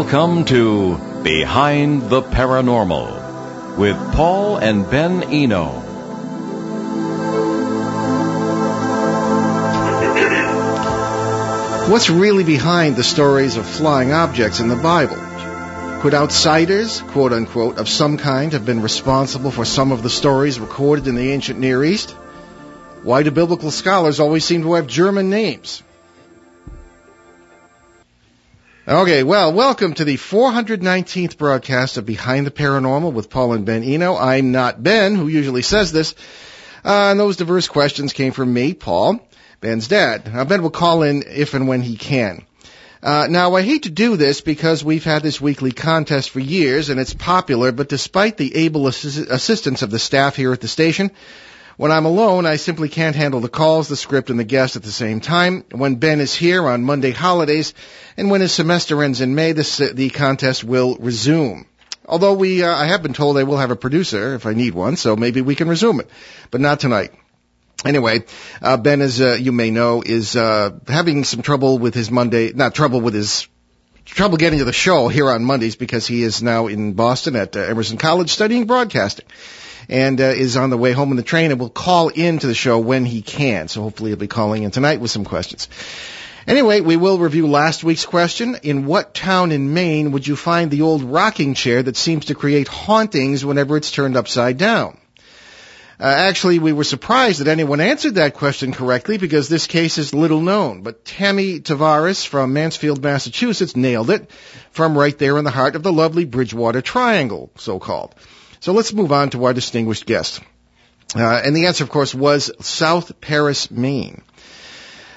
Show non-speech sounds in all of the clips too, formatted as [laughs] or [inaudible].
Welcome to Behind the Paranormal with Paul and Ben Eno. What's really behind the stories of flying objects in the Bible? Could outsiders, quote unquote, of some kind have been responsible for some of the stories recorded in the ancient Near East? Why do biblical scholars always seem to have German names? Okay, well, welcome to the 419th broadcast of Behind the Paranormal with Paul and Ben Eno. I'm not Ben, who usually says this. Uh, and those diverse questions came from me, Paul. Ben's dad. Now, Ben will call in if and when he can. Uh, now, I hate to do this because we've had this weekly contest for years and it's popular, but despite the able assistance of the staff here at the station, when I'm alone, I simply can't handle the calls, the script, and the guests at the same time. When Ben is here on Monday holidays, and when his semester ends in May, this, the contest will resume. Although we, uh, I have been told I will have a producer if I need one, so maybe we can resume it, but not tonight. Anyway, uh, Ben, as uh, you may know, is uh, having some trouble with his Monday, not trouble with his trouble getting to the show here on Mondays because he is now in Boston at uh, Emerson College studying broadcasting and uh, is on the way home in the train and will call in to the show when he can. So hopefully he'll be calling in tonight with some questions. Anyway, we will review last week's question. In what town in Maine would you find the old rocking chair that seems to create hauntings whenever it's turned upside down? Uh, actually, we were surprised that anyone answered that question correctly because this case is little known. But Tammy Tavares from Mansfield, Massachusetts nailed it from right there in the heart of the lovely Bridgewater Triangle, so called. So let's move on to our distinguished guest. Uh, and the answer, of course, was South Paris, Maine.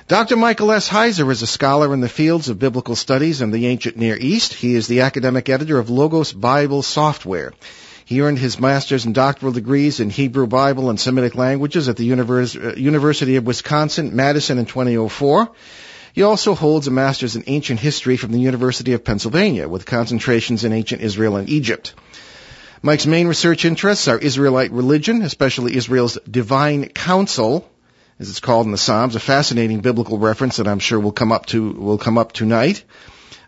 Dr. Michael S. Heiser is a scholar in the fields of biblical studies and the ancient Near East. He is the academic editor of Logos Bible Software. He earned his master's and doctoral degrees in Hebrew Bible and Semitic languages at the Univers- uh, University of Wisconsin, Madison in 2004. He also holds a master's in ancient history from the University of Pennsylvania with concentrations in ancient Israel and Egypt. Mike's main research interests are Israelite religion, especially Israel's divine council, as it's called in the Psalms, a fascinating biblical reference that I'm sure will come up to will come up tonight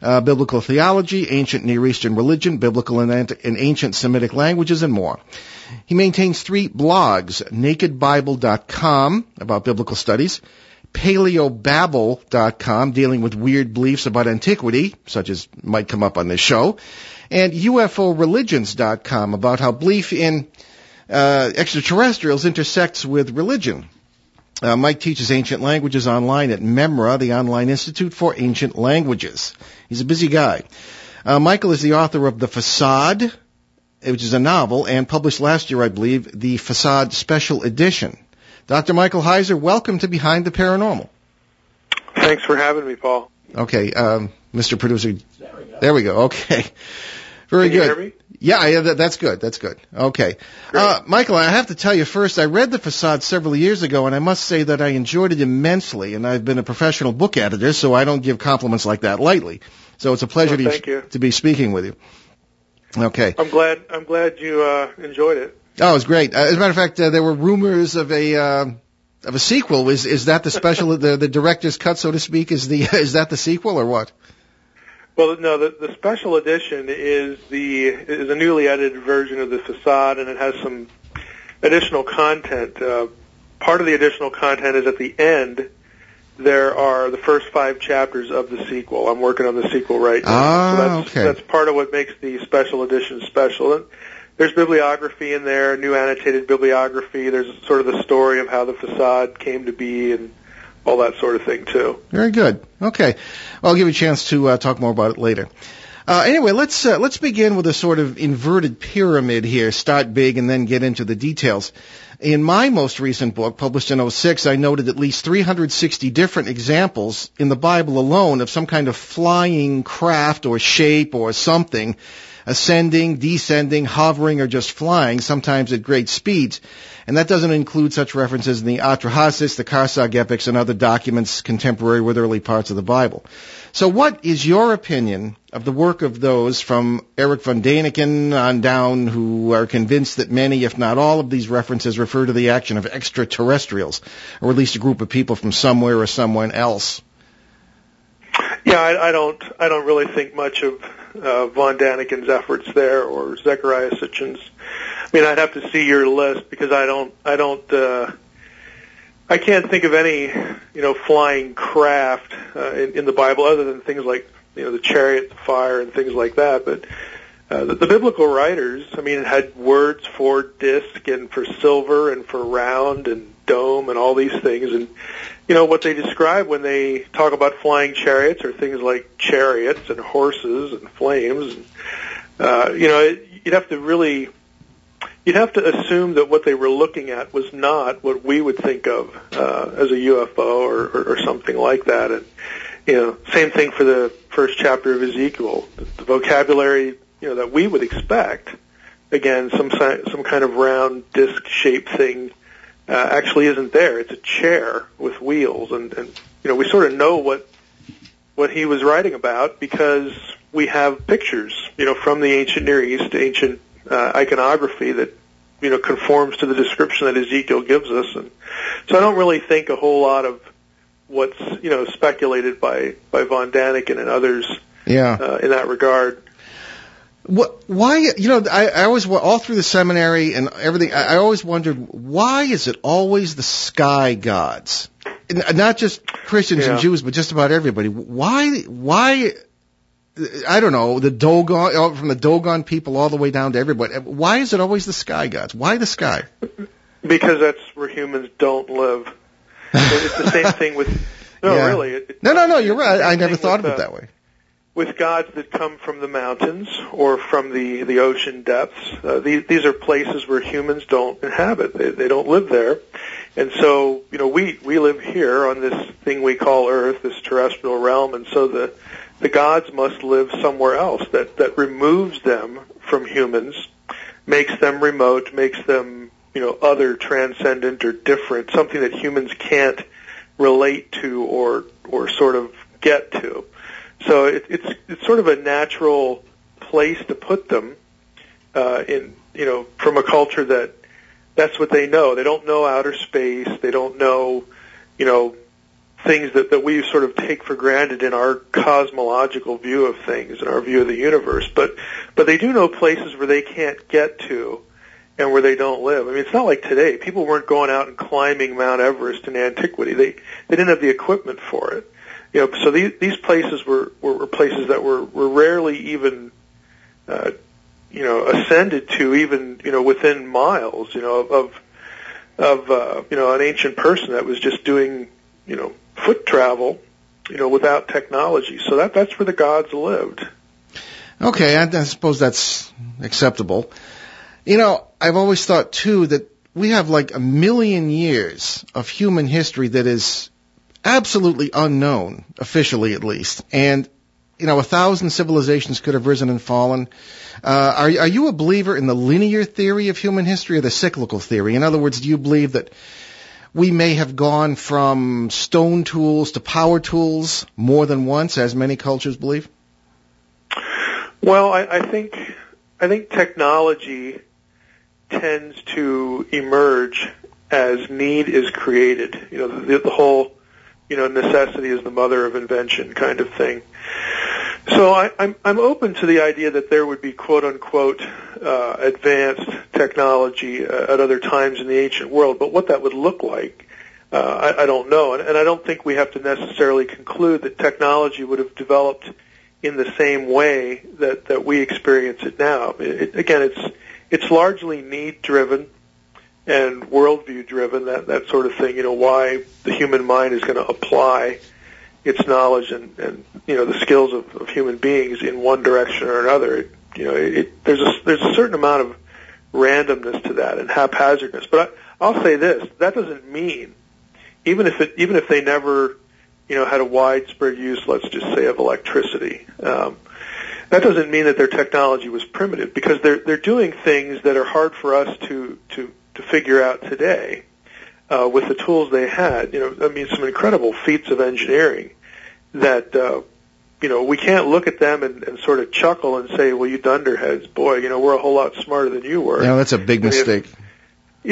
uh, biblical theology, ancient Near Eastern religion, biblical and, and ancient Semitic languages, and more. He maintains three blogs, nakedbible.com about biblical studies, paleobabble.com dealing with weird beliefs about antiquity, such as might come up on this show, and uforeligions.com about how belief in uh, extraterrestrials intersects with religion. Uh, Mike teaches ancient languages online at MEMRA, the Online Institute for Ancient Languages. He's a busy guy. Uh, Michael is the author of The Facade, which is a novel, and published last year, I believe, the Facade Special Edition. Dr. Michael Heiser, welcome to Behind the Paranormal. Thanks for having me, Paul. Okay, um, Mr. Producer. There we go. There we go. Okay. Very Can good. Yeah, yeah, that, that's good. That's good. Okay. Uh, Michael, I have to tell you first, I read The Facade several years ago, and I must say that I enjoyed it immensely, and I've been a professional book editor, so I don't give compliments like that lightly. So it's a pleasure well, to, to be speaking with you. Okay. I'm glad, I'm glad you, uh, enjoyed it. Oh, it was great. Uh, as a matter of fact, uh, there were rumors of a, uh, of a sequel. Is, is that the special, [laughs] the, the director's cut, so to speak? Is the, [laughs] is that the sequel or what? Well, no, the, the special edition is the is a newly edited version of the facade, and it has some additional content. Uh, part of the additional content is at the end. There are the first five chapters of the sequel. I'm working on the sequel right now. Ah, so that's, okay. That's part of what makes the special edition special. And there's bibliography in there, new annotated bibliography. There's sort of the story of how the facade came to be and all that sort of thing too. Very good. Okay, well, I'll give you a chance to uh, talk more about it later. Uh, anyway, let's uh, let's begin with a sort of inverted pyramid here. Start big and then get into the details. In my most recent book, published in 06, I noted at least 360 different examples in the Bible alone of some kind of flying craft or shape or something ascending, descending, hovering, or just flying, sometimes at great speeds. And that doesn't include such references in the Atrahasis, the Kharsag epics, and other documents contemporary with early parts of the Bible. So what is your opinion of the work of those from Erich von Däniken on down who are convinced that many, if not all, of these references refer to the action of extraterrestrials, or at least a group of people from somewhere or someone else? Yeah, I, I don't. I don't really think much of uh, von Daniken's efforts there or Zecharia Sitchin's. Mean, I'd have to see your list because I don't, I don't, uh, I can't think of any, you know, flying craft uh, in, in the Bible other than things like, you know, the chariot, the fire, and things like that. But uh, the, the biblical writers, I mean, had words for disc and for silver and for round and dome and all these things. And you know what they describe when they talk about flying chariots are things like chariots and horses and flames. And, uh, you know, it, you'd have to really you'd have to assume that what they were looking at was not what we would think of uh, as a UFO or, or, or something like that. And you know, same thing for the first chapter of Ezekiel. The, vocabulary you know that we would expect, again, some some kind of round disc shaped thing uh, actually isn't there. It's a chair with wheels, and, and you know we sort of know what what he was writing about because we have pictures, you know, from the ancient Near East, ancient uh, iconography that you know conforms to the description that Ezekiel gives us, and so I don't really think a whole lot of what's you know speculated by by von Daniken and others Yeah. uh, in that regard. What, why, you know, I, I always, all through the seminary and everything, I, I always wondered, why is it always the sky gods? And Not just Christians and Jews, but just about everybody. Why, why, I don't know, the Dogon, uh, from the Dogon people all the way down to everybody. Why is it always the sky gods? Why the sky? Because that's where humans don't live. it's the same thing with. [laughs] No, Yeah. really. It, No, no, no, you're right. I never thought of it uh, that way. With gods that come from the mountains or from the the ocean depths. Uh, these these are places where humans don't inhabit. They they don't live there, and so you know we we live here on this thing we call Earth, this terrestrial realm, and so the the gods must live somewhere else that that removes them from humans, makes them remote, makes them you know other, transcendent, or different, something that humans can't relate to or or sort of get to. So it, it's it's sort of a natural place to put them uh, in you know from a culture that that's what they know. They don't know outer space. They don't know you know things that that we sort of take for granted in our cosmological view of things and our view of the universe. But but they do know places where they can't get to and where they don't live. I mean, it's not like today. People weren't going out and climbing Mount Everest in antiquity. They they didn't have the equipment for it. You know, so these these places were were, were places that were were rarely even uh, you know ascended to even you know within miles you know of of, uh, you know an ancient person that was just doing you know foot travel you know without technology. So that that's where the gods lived. Okay, I, I suppose that's acceptable. You know, I've always thought too that we have like a million years of human history that is absolutely unknown, officially at least. And, you know, a thousand civilizations could have risen and fallen. Uh, are, are you a believer in the linear theory of human history or the cyclical theory? In other words, do you believe that we may have gone from stone tools to power tools more than once, as many cultures believe? Well, I, I think I think technology tends to emerge as need is created. You know, the, the whole you know necessity is the mother of invention kind of thing. So I, I'm I'm open to the idea that there would be quote unquote uh, advanced technology uh, at other times in the ancient world, but what that would look like. Uh, I, I don't know, and, and I don't think we have to necessarily conclude that technology would have developed in the same way that, that we experience it now. It, again, it's it's largely need driven and worldview driven, that that sort of thing. You know, why the human mind is going to apply its knowledge and, and you know the skills of, of human beings in one direction or another. It, you know, it, there's a there's a certain amount of randomness to that and haphazardness. But I, I'll say this: that doesn't mean even if it even if they never you know, had a widespread use, let's just say, of electricity. Um, that doesn't mean that their technology was primitive because they're they're doing things that are hard for us to to to figure out today uh, with the tools they had. You know, I mean, some incredible feats of engineering that uh, you know we can't look at them and, and sort of chuckle and say, "Well, you dunderheads, boy, you know, we're a whole lot smarter than you were." Yeah, that's a big I mean, mistake.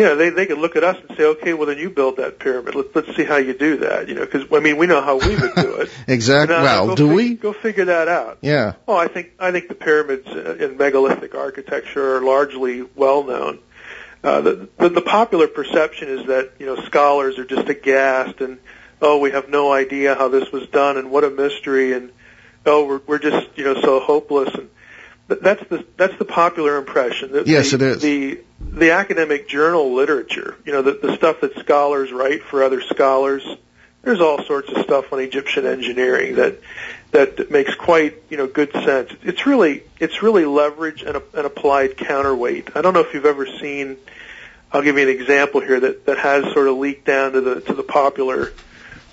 know, they they could look at us and say, okay, well then you build that pyramid. Let's let's see how you do that. You know, because I mean we know how we would do it. [laughs] exactly. Now, well, do fig- we? Go figure that out. Yeah. Oh, I think I think the pyramids uh, in megalithic architecture are largely well known. Uh, the, the the popular perception is that you know scholars are just aghast and oh we have no idea how this was done and what a mystery and oh we're we're just you know so hopeless and th- that's the that's the popular impression. The, Yes, the, it is. The the academic journal literature, you know, the, the stuff that scholars write for other scholars. There's all sorts of stuff on Egyptian engineering that that makes quite you know good sense. It's really it's really leverage and, a, and applied counterweight. I don't know if you've ever seen. I'll give you an example here that that has sort of leaked down to the to the popular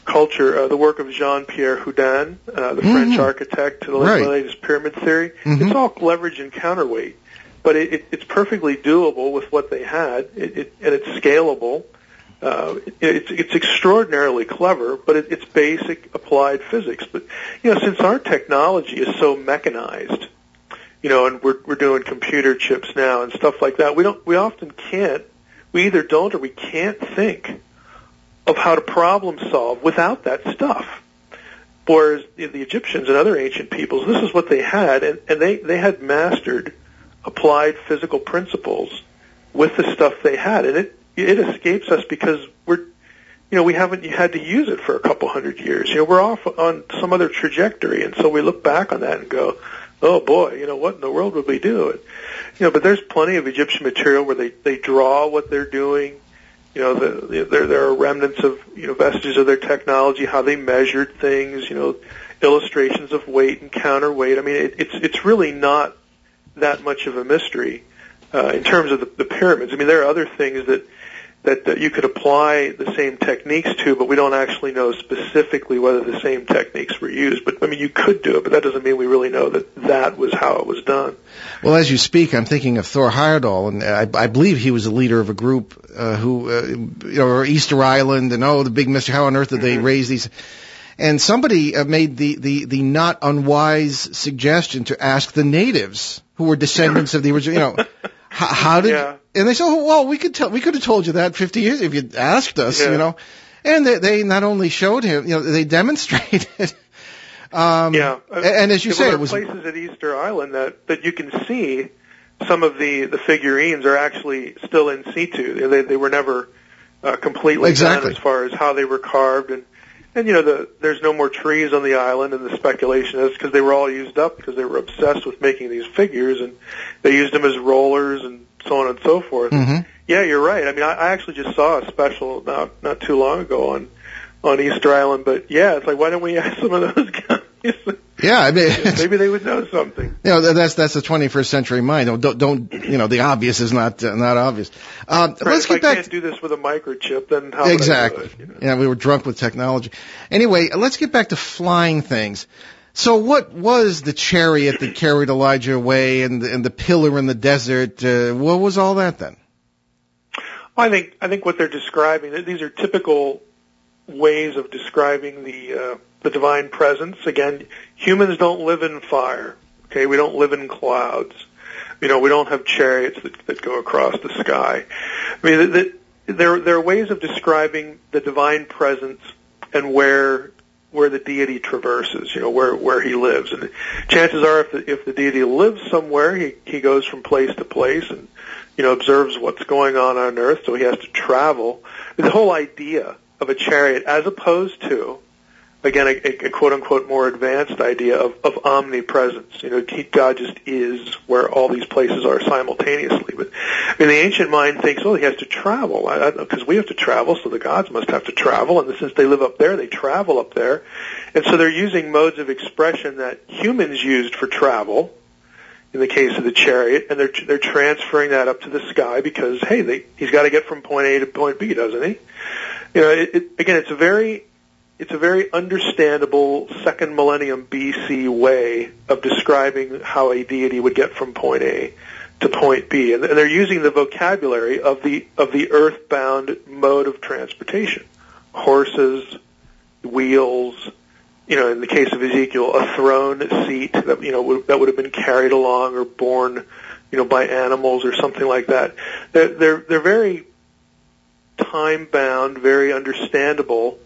culture. Uh, the work of Jean Pierre Houdin, uh, the French Mhm. architect to the Right. latest pyramid theory. Mhm. It's all leverage and counterweight, but it, it, it's perfectly doable with what they had, it, it, and it's scalable. Uh, it's, it's extraordinarily clever, but it, it's basic applied physics. But you know, since our technology is so mechanized, you know, and we're we're doing computer chips now and stuff like that, we don't we often can't we either don't or we can't think of how to problem solve without that stuff. Whereas the, the Egyptians and other ancient peoples, this is what they had, and, and they, they had mastered applied physical principles with the stuff they had, and it it escapes us because we're you know we haven't had to use it for a couple hundred years. You know we're off on some other trajectory, and so we look back on that and go, oh boy, you know what in the world would we do? And, you know, but there's plenty of Egyptian material where they they draw what they're doing. You know, the, there there are remnants of you know vestiges of their technology, how they measured things. You know, illustrations of weight and counterweight. I mean, it, it's it's really not that much of a mystery uh, in terms of the, the pyramids. I mean, there are other things that that, that you could apply the same techniques to, but we don't actually know specifically whether the same techniques were used. But I mean, you could do it, but that doesn't mean we really know that that was how it was done. Well, as you speak, I'm thinking of Thor Heyerdahl, and I, I believe he was a leader of a group uh, who, uh, you know, or Easter Island, and oh, the big mystery. How on earth did they Mhm. raise these? And somebody uh, made the, the, the not unwise suggestion to ask the natives who were descendants of the original, you know, how, how did, Yeah. And they said, oh, well, we could tell, we could have told you that 50 years if you'd asked us, Yeah. you know. And they, they not only showed him, you know, they demonstrated. [laughs] um, Yeah, and, and as you say, there was places at Easter Island that that you can see some of the the figurines are actually still in situ. They they were never uh, completely Exactly. done as far as how they were carved and. And you know the there's no more trees on the island, and the speculation is because they were all used up because they were obsessed with making these figures, and they used them as rollers and so on and so forth. Mhm. Yeah, you're right. I mean, I, I actually just saw a special not not too long ago on on Easter Island, but yeah, it's like why don't we [laughs] ask some of those guys? yeah, I mean, [laughs] Maybe they would know something. You know, that's that's the 21st century mind. Don't don't, you know the obvious is not uh, not obvious. Um, Right, let's if I get back. can't do this with a microchip, then how would I do exactly. it, you know? Yeah, we were drunk with technology. Anyway, let's get back to flying things. So, what was the chariot that carried Elijah away, and the, and the pillar in the desert? Uh, what was all that then? I think I think what they're describing these are typical ways of describing the uh, the divine presence. Again, humans don't live in fire. Okay, we don't live in clouds. You know, we don't have chariots that, that go across the sky. I mean, the, the, there there are ways of describing the divine presence and where where the deity traverses. You know, where where he lives. And chances are, if the, if the deity lives somewhere, he he goes from place to place and you know observes what's going on on Earth. So he has to travel. The whole idea of a chariot, as opposed to again, a, a quote unquote more advanced idea of, of omnipresence. You know, God just is where all these places are simultaneously. But I mean, the ancient mind thinks, oh, he has to travel because we have to travel, so the gods must have to travel. And since they live up there, they travel up there, and so they're using modes of expression that humans used for travel. In the case of the chariot, and they're they're transferring that up to the sky because hey, they, he's got to get from point A to point B, doesn't he? You know, it, it, again, it's a very it's a very understandable second millennium BC way of describing how a deity would get from point A to point B, and, they're using the vocabulary of the of the earthbound mode of transportation: horses, wheels. You know, in the case of Ezekiel, a throne seat that you know would, that would have been carried along or borne, you know, by animals or something like that. They're they're, they're very time-bound, very understandable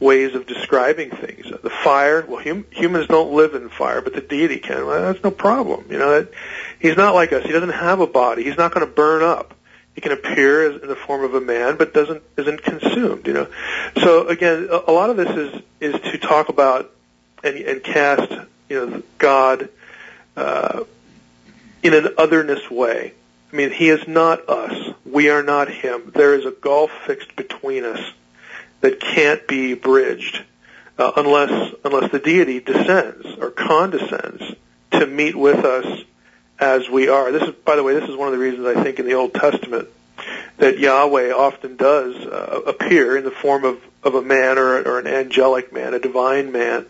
ways of describing things. The fire, well, hum, humans don't live in fire, but the deity can. Well, that's no problem. You know, that, he's not like us. He doesn't have a body. He's not going to burn up. He can appear as, in the form of a man, but doesn't isn't consumed. You know, so again, a, a lot of this is is to talk about and, and cast you know God uh, in an otherness way. I mean, he is not us. We are not him. There is a gulf fixed between us that can't be bridged uh, unless unless the deity descends or condescends to meet with us as we are. This is, by the way, this is one of the reasons I think in the Old Testament that Yahweh often does uh, appear in the form of, of a man or, or an angelic man, a divine man,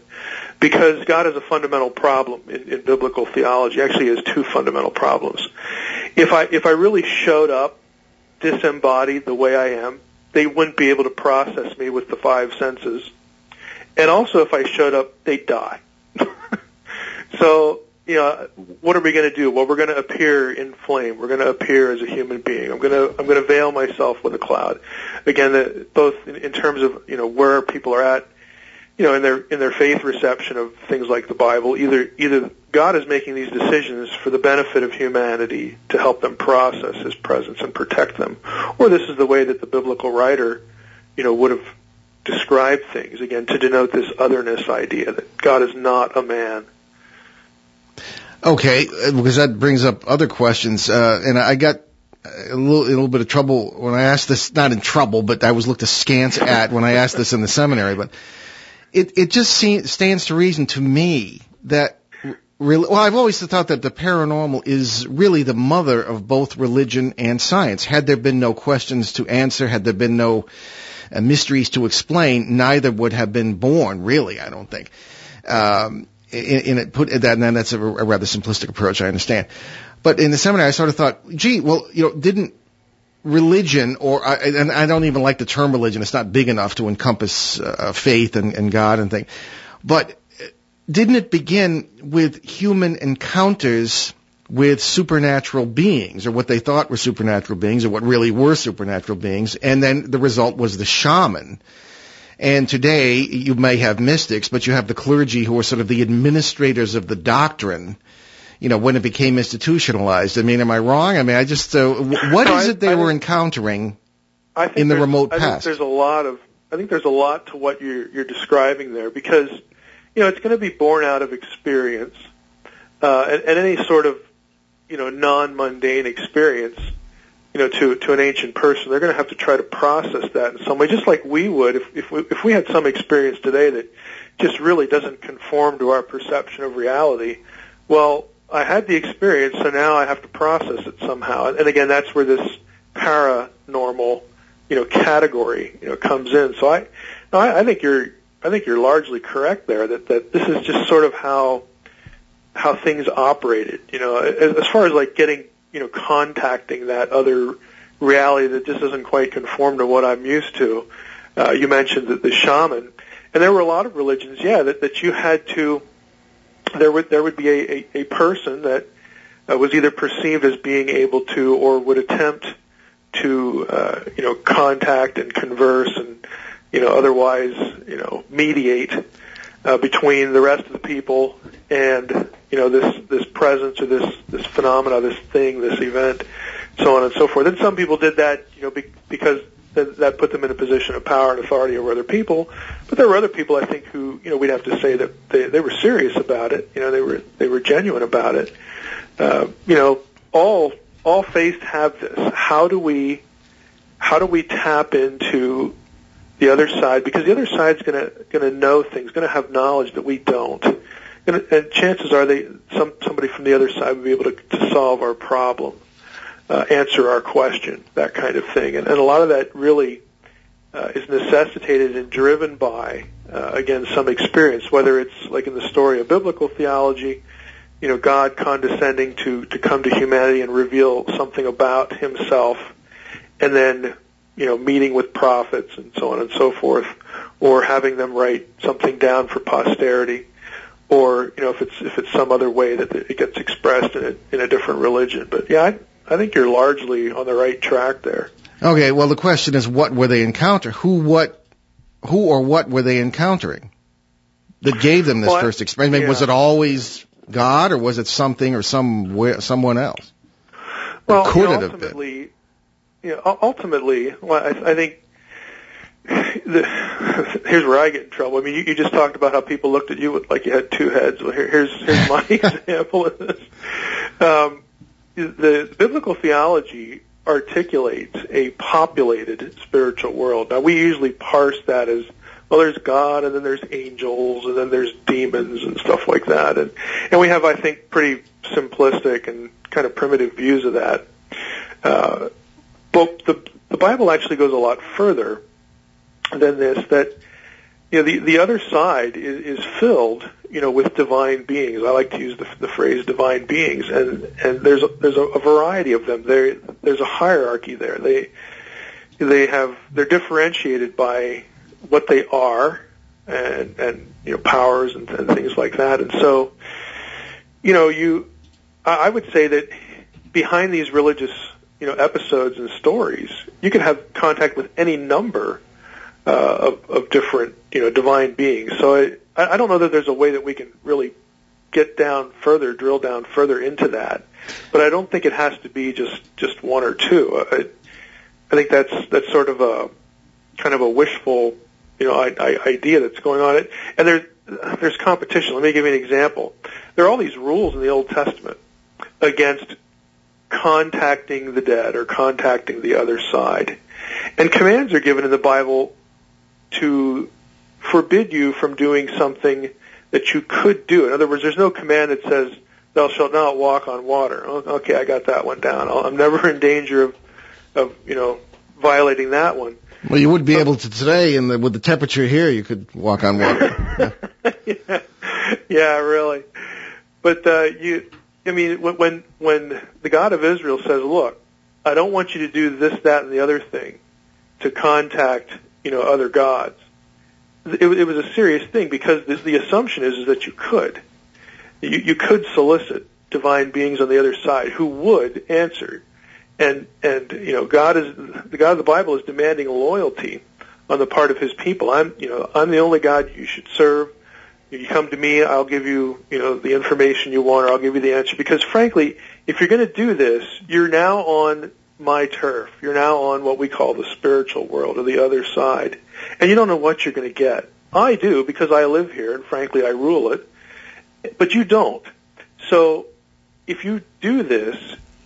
because God has a fundamental problem in, in biblical theology. Actually, has two fundamental problems. If I if I really showed up disembodied the way I am, they wouldn't be able to process me with the five senses. And also, if I showed up, they'd die. [laughs] so you know, what are we going to do? Well, we're going to appear in flame. We're going to appear as a human being. I'm going to I'm going to veil myself with a cloud. Again, the, both in, in terms of you know where people are at, you know, in their in their faith reception of things like the Bible. Either either God is making these decisions for the benefit of humanity to help them process His presence and protect them, or this is the way that the biblical writer, you know, would have described things again to denote this otherness idea that God is not a man Okay, uh, because that brings up other questions, uh, and I got a little, a little bit of trouble when I asked this. Not in trouble, but I was looked askance at when I asked this in the seminary. But it it just seems, stands to reason to me that really, well, I've always thought that the paranormal is really the mother of both religion and science. Had there been no questions to answer, had there been no uh, mysteries to explain, neither would have been born. Really, I don't think. Um, in, in it, put that, and that's a, a rather simplistic approach, I understand. But in the seminary, I sort of thought, gee, well, you know, didn't religion, or and I don't even like the term religion. It's not big enough to encompass uh, faith and, and God and things. But didn't it begin with human encounters with supernatural beings, or what they thought were supernatural beings, or what really were supernatural beings, and then the result was the shaman and today you may have mystics, but you have the clergy who are sort of the administrators of the doctrine. You know, when it became institutionalized. I mean, am I wrong? I mean, I just uh, what is it they I were encountering in the remote past? I think there's a lot of I think there's a lot to what you're you're describing there because you know it's going to be born out of experience uh, and, and any sort of you know non mundane experience you know, to to an ancient person, they're going to have to try to process that in some way, just like we would if if we, if we had some experience today that just really doesn't conform to our perception of reality. Well, I had the experience, so now I have to process it somehow. And again, that's where this paranormal, you know, category, you know, comes in. So I, no, I, I think you're, I think you're largely correct there. That that this is just sort of how how things operated. You know, as, as far as like getting you know, contacting that other reality that just doesn't quite conform to what I'm used to. Uh, you mentioned that the shaman, and there were a lot of religions, yeah, that, that you had to, there would, there would be a, a, a person that uh, was either perceived as being able to or would attempt to, uh, you know, contact and converse and, you know, otherwise, you know, mediate uh, between the rest of the people and you know this this presence or this this phenomena, this thing, this event, so on and so forth. And some people did that, you know, be, because that, that put them in a position of power and authority over other people. But there were other people, I think, who you know we'd have to say that they they were serious about it. You know, they were they were genuine about it. Uh, you know, all all faiths have this. How do we how do we tap into the other side because the other side's going to know things, to have knowledge that we don't, and, and chances are they some somebody from the other side will be able to, to solve our problem, uh, answer our question, that kind of thing, and, and a lot of that really uh, is necessitated and driven by uh, again some experience, whether it's like in the story of biblical theology, you know, God condescending to to come to humanity and reveal something about Himself, and then you know, meeting with prophets and so on and so forth, or having them write something down for posterity, or you know, if it's if it's some other way that it gets expressed in a, in a different religion. But yeah, I, think you're largely on the right track there. Okay, well the question is what were they encountering? Who what who or what were they encountering that gave them this Well, first experience? I mean, was it always God or was it something or some someone else? Well, could you know, it have been? know, ultimately, well, I, I think [sighs] the, [laughs] here's where I get in trouble. I mean, you, you just talked about how people looked at you with, like you had two heads. Well, here, here's here's my [laughs] example of this. Um, the biblical theology articulates a populated spiritual world. Now, we usually parse that as well. There's God, and then there's angels, and then there's demons and stuff like that, and and we have, I think, pretty simplistic and kind of primitive views of that. Uh, but the the Bible actually goes a lot further than this. That you know, the the other side is, is filled, you know, with divine beings. I like to use the, the phrase divine beings, and and there's a, there's a, a variety of them. There there's a hierarchy there. They they have they're differentiated by what they are and and you know powers and, and things like that. And so, you know, you I would say that behind these religious you know episodes and stories, you can have contact with any number uh, of, of different you know divine beings. So I I don't know that there's a way that we can really get down further, drill down further into that. But I don't think it has to be just just one or two. I, I think that's that's sort of a kind of a wishful you know I, I, idea that's going on. And there's there's competition. Let me give you an example. There are all these rules in the Old Testament against contacting the dead or contacting the other side. And commands are given in the Bible to forbid you from doing something that you could do. In other words, there's no command that says, thou shalt not walk on water. Oh, Okay, I got that one down. I'll- I'm never [laughs] in danger of, of, you know, violating that one. Well, you would be able to today, and the, with the temperature here, you could walk on water. [laughs] yeah, yeah, really. But uh, you, I mean, when when the God of Israel says, "Look, I don't want you to do this, that, and the other thing to contact, you know, other gods," it, it was a serious thing because the, the assumption is, is that you could, you, you could solicit divine beings on the other side who would answer, and and you know, God is the God of the Bible is demanding loyalty on the part of His people. I'm, you know, I'm the only God you should serve you come to me, I'll give you, you know, the information you want, or I'll give you the answer. Because frankly, if you're going to do this, you're now on my turf. You're now on what we call the spiritual world, or the other side, and you don't know what you're going to get. I do because I live here, and frankly, I rule it. But you don't. So, if you do this,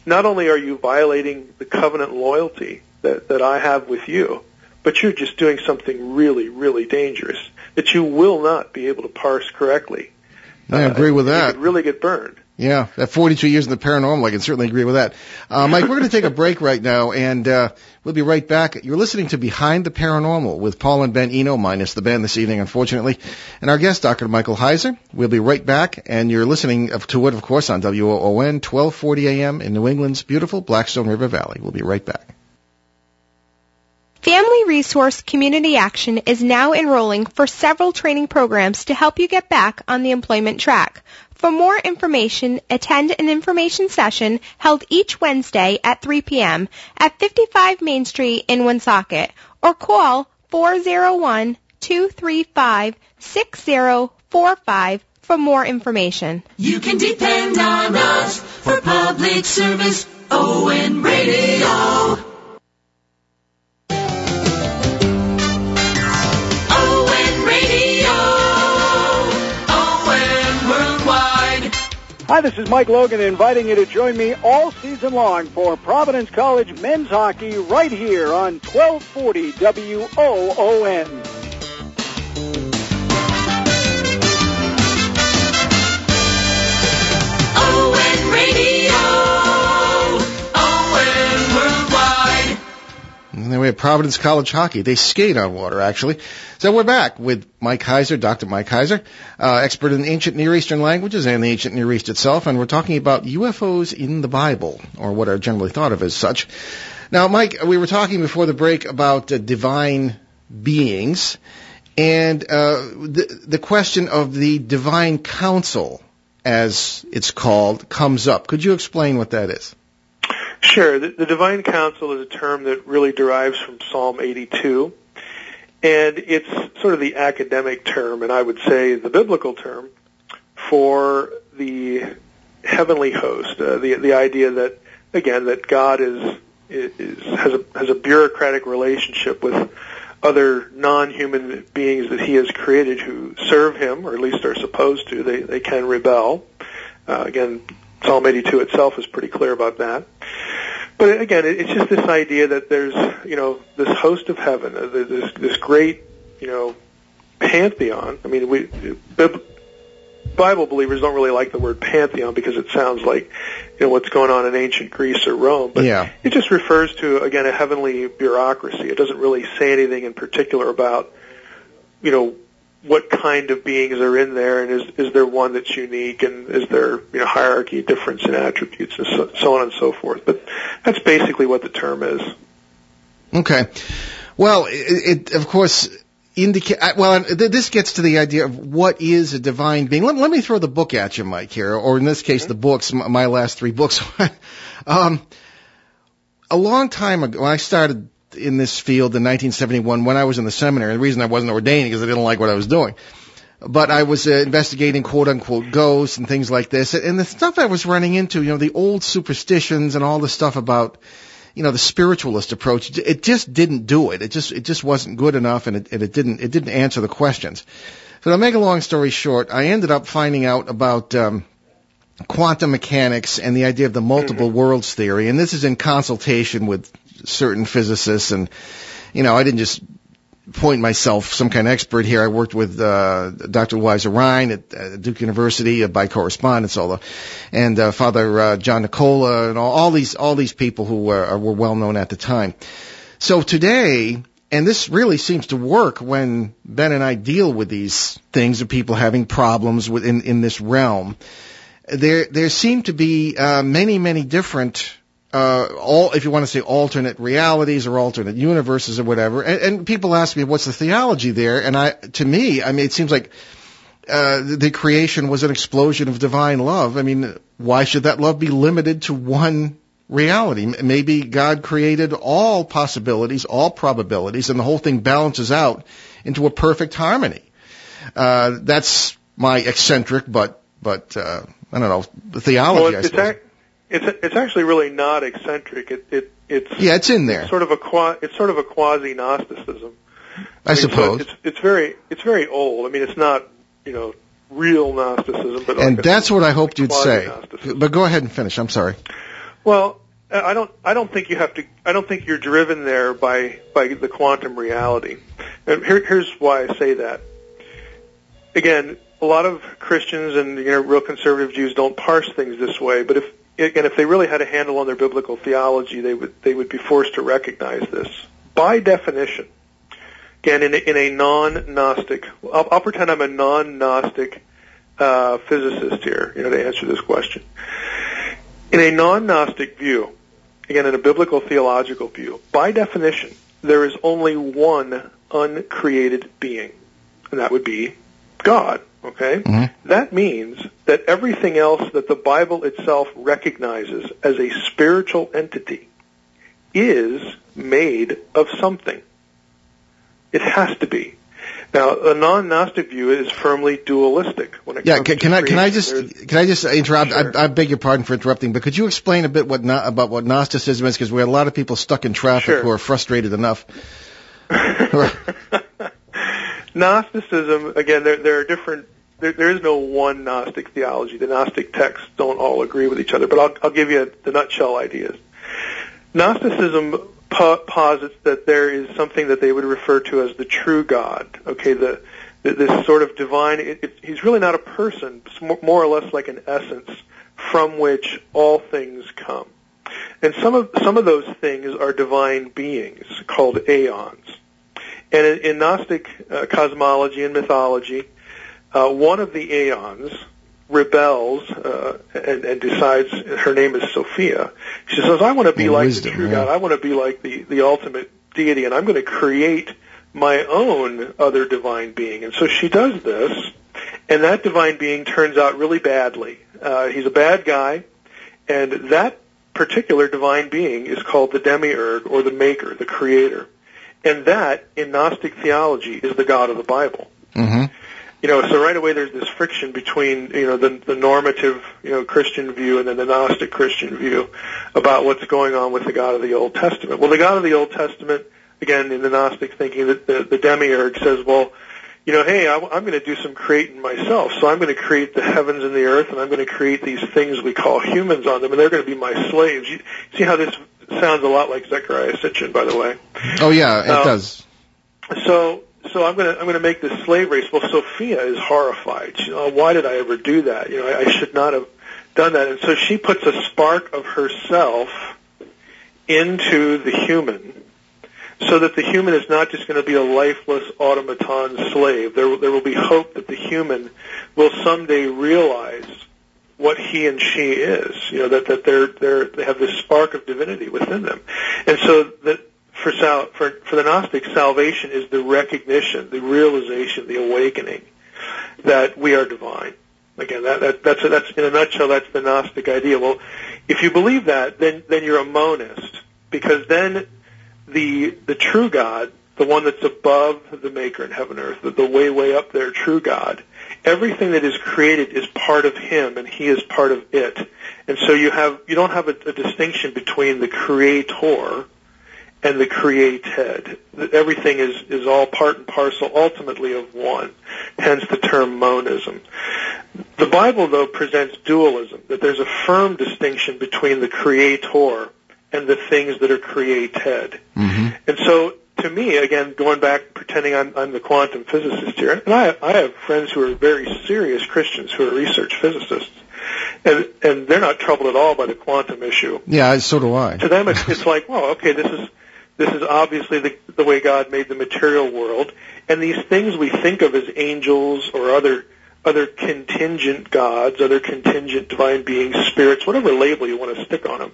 not only are you violating the covenant loyalty that that I have with you, but you're just doing something really, really dangerous that you will not be able to parse correctly. I agree uh, with You that. could really get burned. Yeah, that 42 years in the paranormal, I can certainly agree with that. Uh, [laughs] Mike, we're going to take a break right now, and uh, we'll be right back. You're listening to Behind the Paranormal with Paul and Ben Eno, minus the Ben this evening, unfortunately, and our guest, Dr. Michael Heiser. We'll be right back, and you're listening to it, of course, on WOON, 1240 AM in New England's beautiful Blackstone River Valley. We'll be right back. Family Resource Community Action is now enrolling for several training programs to help you get back on the employment track. For more information, attend an information session held each Wednesday at 3 p.m. at 55 Main Street in Woonsocket or call 401-235-6045 for more information. You can depend on us for public service. ON Radio. Hi, this is Mike Logan inviting you to join me all season long for Providence College men's hockey right here on 1240 WOON. And then we have Providence College hockey. They skate on water, actually. So we're back with Mike Heiser, Dr. Mike Heiser, uh, expert in ancient Near Eastern languages and the ancient Near East itself, and we're talking about UFOs in the Bible, or what are generally thought of as such. Now, Mike, we were talking before the break about uh, divine beings, and uh, the, the question of the divine council, as it's called, comes up. Could you explain what that is? Sure. The, the divine council is a term that really derives from Psalm 82. And it's sort of the academic term, and I would say the biblical term, for the heavenly host. Uh, the the idea that again that God is, is has a has a bureaucratic relationship with other non-human beings that He has created who serve Him, or at least are supposed to. They they can rebel. Uh, again, Psalm 82 itself is pretty clear about that. But again, it's just this idea that there's, you know, this host of heaven, uh, this this great, you know, pantheon. I mean, we Bible believers don't really like the word pantheon because it sounds like, you know, what's going on in ancient Greece or Rome. But yeah. it just refers to again a heavenly bureaucracy. It doesn't really say anything in particular about, you know, what kind of beings are in there, and is is there one that's unique, and is there you know hierarchy, difference in attributes, and so, so on and so forth. But that's basically what the term is. Okay. Well, it, it of course indicate. Well, this gets to the idea of what is a divine being. Let, let me throw the book at you, Mike, here, or in this case, mm-hmm. the books. My last three books. [laughs] um, a long time ago, when I started in this field in 1971 when I was in the seminary. The reason I wasn't ordained because I didn't like what I was doing. But I was uh, investigating quote unquote ghosts and things like this. And the stuff I was running into, you know, the old superstitions and all the stuff about, you know, the spiritualist approach, it just didn't do it. It just, it just wasn't good enough and it, and it didn't, it didn't answer the questions. So to make a long story short, I ended up finding out about, um, quantum mechanics and the idea of the multiple mm-hmm. worlds theory. And this is in consultation with certain physicists and, you know, I didn't just point myself some kind of expert here. I worked with uh, Dr. Louisa Rhine at uh, Duke University uh, by correspondence, although, and uh, Father uh, John Nicola, and all, all these all these people who were, were well known at the time. So today, and this really seems to work when Ben and I deal with these things of people having problems within in this realm. There there seem to be uh, many many different uh, all, if you want to say alternate realities or alternate universes or whatever. And, and people ask me, what's the theology there? And I, to me, I mean, it seems like, uh, the creation was an explosion of divine love. I mean, why should that love be limited to one reality? Maybe God created all possibilities, all probabilities, and the whole thing balances out into a perfect harmony. Uh, that's my eccentric, but, but, uh, I don't know, theology, well, I suppose. It's it's actually really not eccentric. It it it's yeah, it's in there. It's sort of a qua, it's sort of a quasi Gnosticism. I, I mean, suppose so it's it's very it's very old. I mean, it's not you know real Gnosticism, but and like that's what I hoped you'd say. But go ahead and finish. I'm sorry. Well, I don't I don't think you have to. I don't think you're driven there by by the quantum reality. And here, here's why I say that. Again, a lot of Christians and you know real conservative Jews don't parse things this way. But if and if they really had a handle on their biblical theology, they would they would be forced to recognize this. By definition, again, in a, in a non-Gnostic, I'll, I'll pretend I'm a non-Gnostic uh, physicist here, you know, to answer this question. In a non-Gnostic view, again, in a biblical theological view, by definition, there is only one uncreated being, and that would be God. Okay? Mm-hmm. That means that everything else that the Bible itself recognizes as a spiritual entity is made of something. It has to be. Now, a non-Gnostic view is firmly dualistic when it yeah, comes can, to can I can I just can I just interrupt? Sure. I, I beg your pardon for interrupting, but could you explain a bit what about what Gnosticism is? Because we have a lot of people stuck in traffic Sure. who are frustrated enough. [laughs] Gnosticism, again, there, there are different there, there is no one Gnostic theology. The Gnostic texts don't all agree with each other, but I'll, I'll give you the nutshell ideas. Gnosticism po- posits that there is something that they would refer to as the true God. Okay, the, this sort of divine. It, it, he's really not a person, more or less like an essence from which all things come. And some of some of those things are divine beings called aeons. And in, in Gnostic uh, cosmology and mythology, uh, one of the aeons rebels uh, and, and decides her name is Sophia. She says, "I want to be And like wisdom, the true yeah. God. I want to be like the the ultimate deity, and I'm going to create my own other divine being." And so she does this, and that divine being turns out really badly. Uh, he's a bad guy, and that particular divine being is called the demiurge or the maker, the creator. And that, in Gnostic theology, is the God of the Bible. Mm-hmm. You know, so right away there's this friction between, you know, the, the normative, you know, Christian view and then the Gnostic Christian view about what's going on with the God of the Old Testament. Well, the God of the Old Testament, again, in the Gnostic thinking, the, the, the demiurge says, well, you know, hey, I, I'm going to do some creating myself. So I'm going to create the heavens and the earth, and I'm going to create these things we call humans on them, and they're going to be my slaves. You see how this sounds a lot like Zecharia Sitchin, by the way. Oh yeah, it Um, does. So, so I'm going to I'm to make this slave race. Well, Sophia is horrified. You know, why did I ever do that? You know, I, I should not have done that. And so she puts a spark of herself into the human, so that the human is not just going to be a lifeless automaton slave. There, there will be hope that the human will someday realize what he and she is. You know that that they're they're they have this spark of divinity within them, and so that for sal- for for the Gnostic, salvation is the recognition, the realization, the awakening that we are divine. Again, that, that that's that's in a nutshell. That's the Gnostic idea. Well, if you believe that, then then you're a monist because then the the true God, the one that's above the Maker in heaven and earth, the, the way way up there, true God, everything that is created is part of Him, and He is part of it. And so you have you don't have a, a distinction between the Creator and the created. Everything is, is all part and parcel ultimately of one, hence the term monism. The Bible, though, presents dualism, that there's a firm distinction between the creator and the things that are created. Mm-hmm. And so, to me, again, going back, pretending I'm, I'm the quantum physicist here, and I, I have friends who are very serious Christians who are research physicists, and, and they're not troubled at all by the quantum issue Yeah, so do I. to them it's, it's like, well, okay, this is this is obviously the, the way God made the material world, and these things we think of as angels or other other contingent gods, other contingent divine beings, spirits, whatever label you want to stick on them.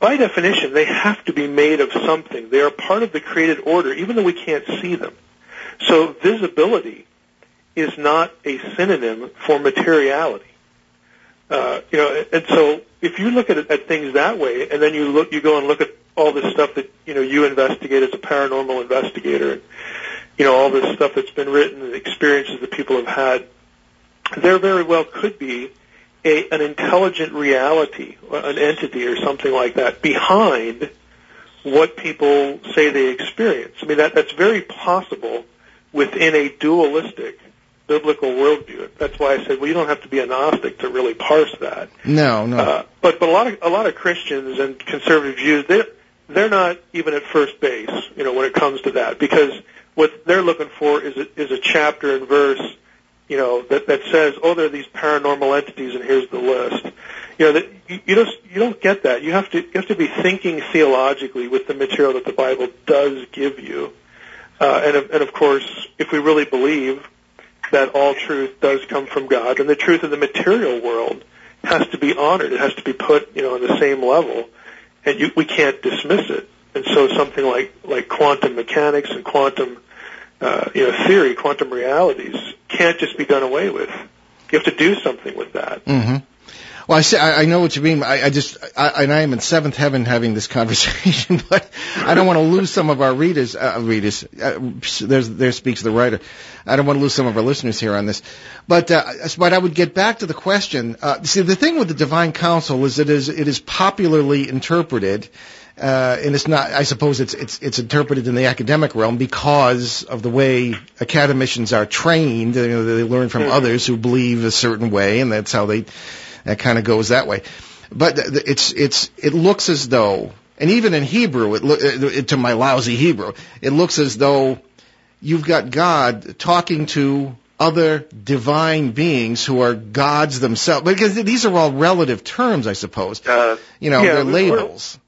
By definition, they have to be made of something. They are part of the created order, even though we can't see them. So visibility is not a synonym for materiality. Uh, you know, and so if you look at, at things that way, and then you look, you go and look at all this stuff that you know you investigate as a paranormal investigator, and you know all this stuff that's been written, and experiences that people have had, there very well could be a, an intelligent reality, an entity, or something like that behind what people say they experience. I mean, that that's very possible within a dualistic biblical worldview. That's why I said, well, you don't have to be a Gnostic to really parse that. No, no. Uh, but but a lot of a lot of Christians and conservative Jews, they they're not even at first base, you know, when it comes to that because what they're looking for is a, is a chapter and verse, you know, that that says, oh, there are these paranormal entities and here's the list. You know, that you, you just you don't get that. You have to you have to be thinking theologically with the material that the Bible does give you, uh, and and of course, if we really believe that all truth does come from God, and the truth of the material world has to be honored. It has to be put, you know, on the same level, and you, we can't dismiss it. And so, something like like quantum mechanics and quantum, uh, you know, theory, quantum realities can't just be done away with. You have to do something with that. hmm Well, I say I, I know what you mean. I, I just I, and I am in seventh heaven having this [laughs] conversation, but I don't want to lose some of our readers. Uh, readers, uh, there's there speaks the writer. I don't want to lose some of our listeners here on this, but uh, but I would get back to the question. Uh, see, the thing with the divine council is it is it is popularly interpreted. Uh, and it's not. I suppose it's it's it's interpreted in the academic realm because of the way academicians are trained. You know, they learn from Mhm. others who believe a certain way, and that's how they that kind of goes that way. But it's it's it looks as though, and even in Hebrew, it, loo- it to my lousy Hebrew, it looks as though you've got God talking to other divine beings who are gods themselves. Because these are all relative terms, I suppose. Uh, You know, Yeah, they're labels.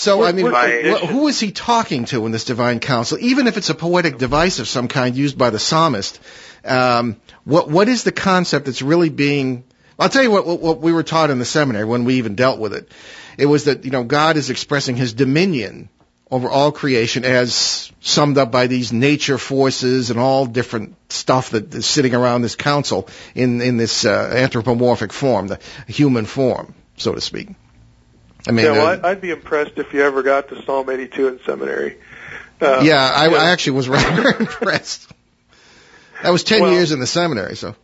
So we're- I mean, we're- who is he talking to in this divine council? Even if it's a poetic device of some kind used by the psalmist, um, what what is the concept that's really being? I'll tell you what, what what we were taught in the seminary when we even dealt with it. It was that you know God is expressing His dominion over all creation as summed up by these nature forces and all different stuff that is sitting around this council in in this uh, anthropomorphic form, the human form, so to speak. I mean, yeah, well, uh, I'd- I'd be impressed if you ever got to Psalm 82 in seminary. Uh, yeah, I, yeah. I actually was [laughs] rather impressed. That was ten Well- years in the seminary, so.